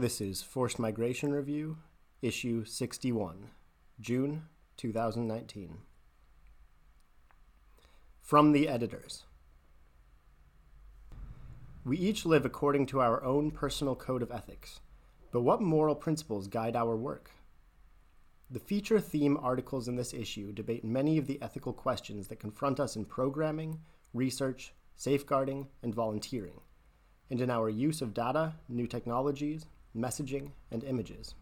This is Forced Migration Review, Issue 61, June 2019. From the Editors We each live according to our own personal code of ethics, but what moral principles guide our work? The feature theme articles in this issue debate many of the ethical questions that confront us in programming, research, safeguarding, and volunteering, and in our use of data, new technologies, messaging, and images.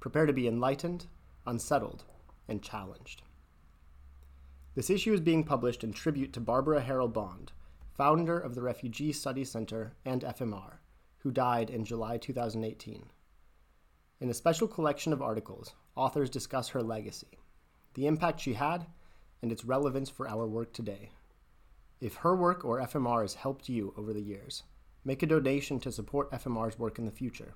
Prepare to be enlightened, unsettled, and challenged. This issue is being published in tribute to Barbara Harrell Bond, founder of the Refugee Study Center and FMR, who died in July 2018. In a special collection of articles, authors discuss her legacy, the impact she had, and its relevance for our work today. If her work or FMR has helped you over the years, make a donation to support FMR's work in the future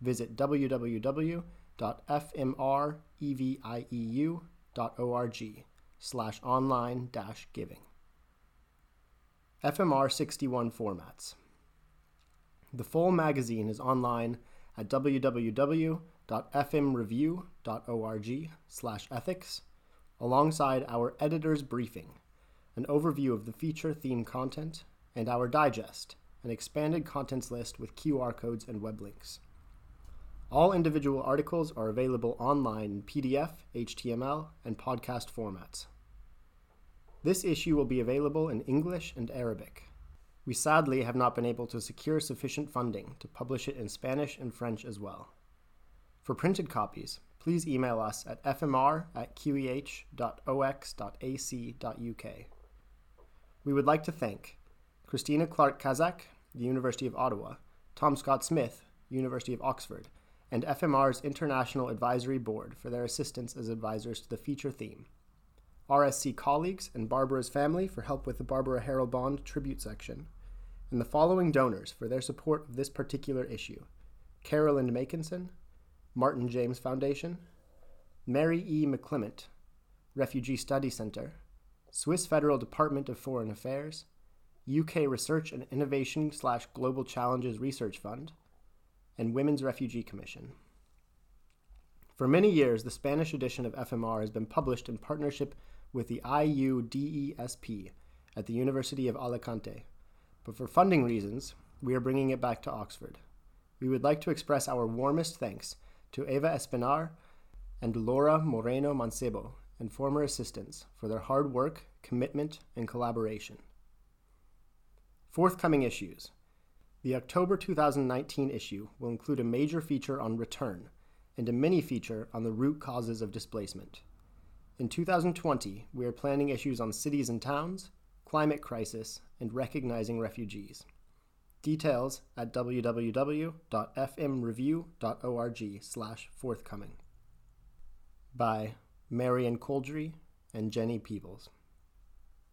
visit www.fmreview.org slash online dash giving. FMR 61 formats. The full magazine is online at www.fmreview.org slash ethics alongside our editor's briefing, an overview of the feature theme content, and our digest, an expanded contents list with QR codes and web links. All individual articles are available online in PDF, HTML, and podcast formats. This issue will be available in English and Arabic. We sadly have not been able to secure sufficient funding to publish it in Spanish and French as well. For printed copies, please email us at fmr at qeh.ox.ac.uk. We would like to thank Christina Clark Kazak, the University of Ottawa, Tom Scott Smith, University of Oxford, and FMR's International Advisory Board for their assistance as advisors to the feature theme. RSC colleagues and Barbara's family for help with the Barbara Harrell Bond tribute section, and the following donors for their support of this particular issue Carolyn Makinson, Martin James Foundation, Mary E. McClymont, Refugee Study Center, Swiss Federal Department of Foreign Affairs, UK Research and Innovation slash Global Challenges Research Fund, and Women's Refugee Commission. For many years, the Spanish edition of FMR has been published in partnership with the IUDESP at the University of Alicante, but for funding reasons, we are bringing it back to Oxford. We would like to express our warmest thanks to Eva Espinar and Laura Moreno Mancebo and former assistants for their hard work, commitment, and collaboration. Forthcoming issues the October 2019 issue will include a major feature on return and a mini feature on the root causes of displacement. In 2020, we are planning issues on cities and towns, climate crisis, and recognizing refugees. Details at www.fmreview.org slash forthcoming. By Marion Couldrey and Jenny Peebles.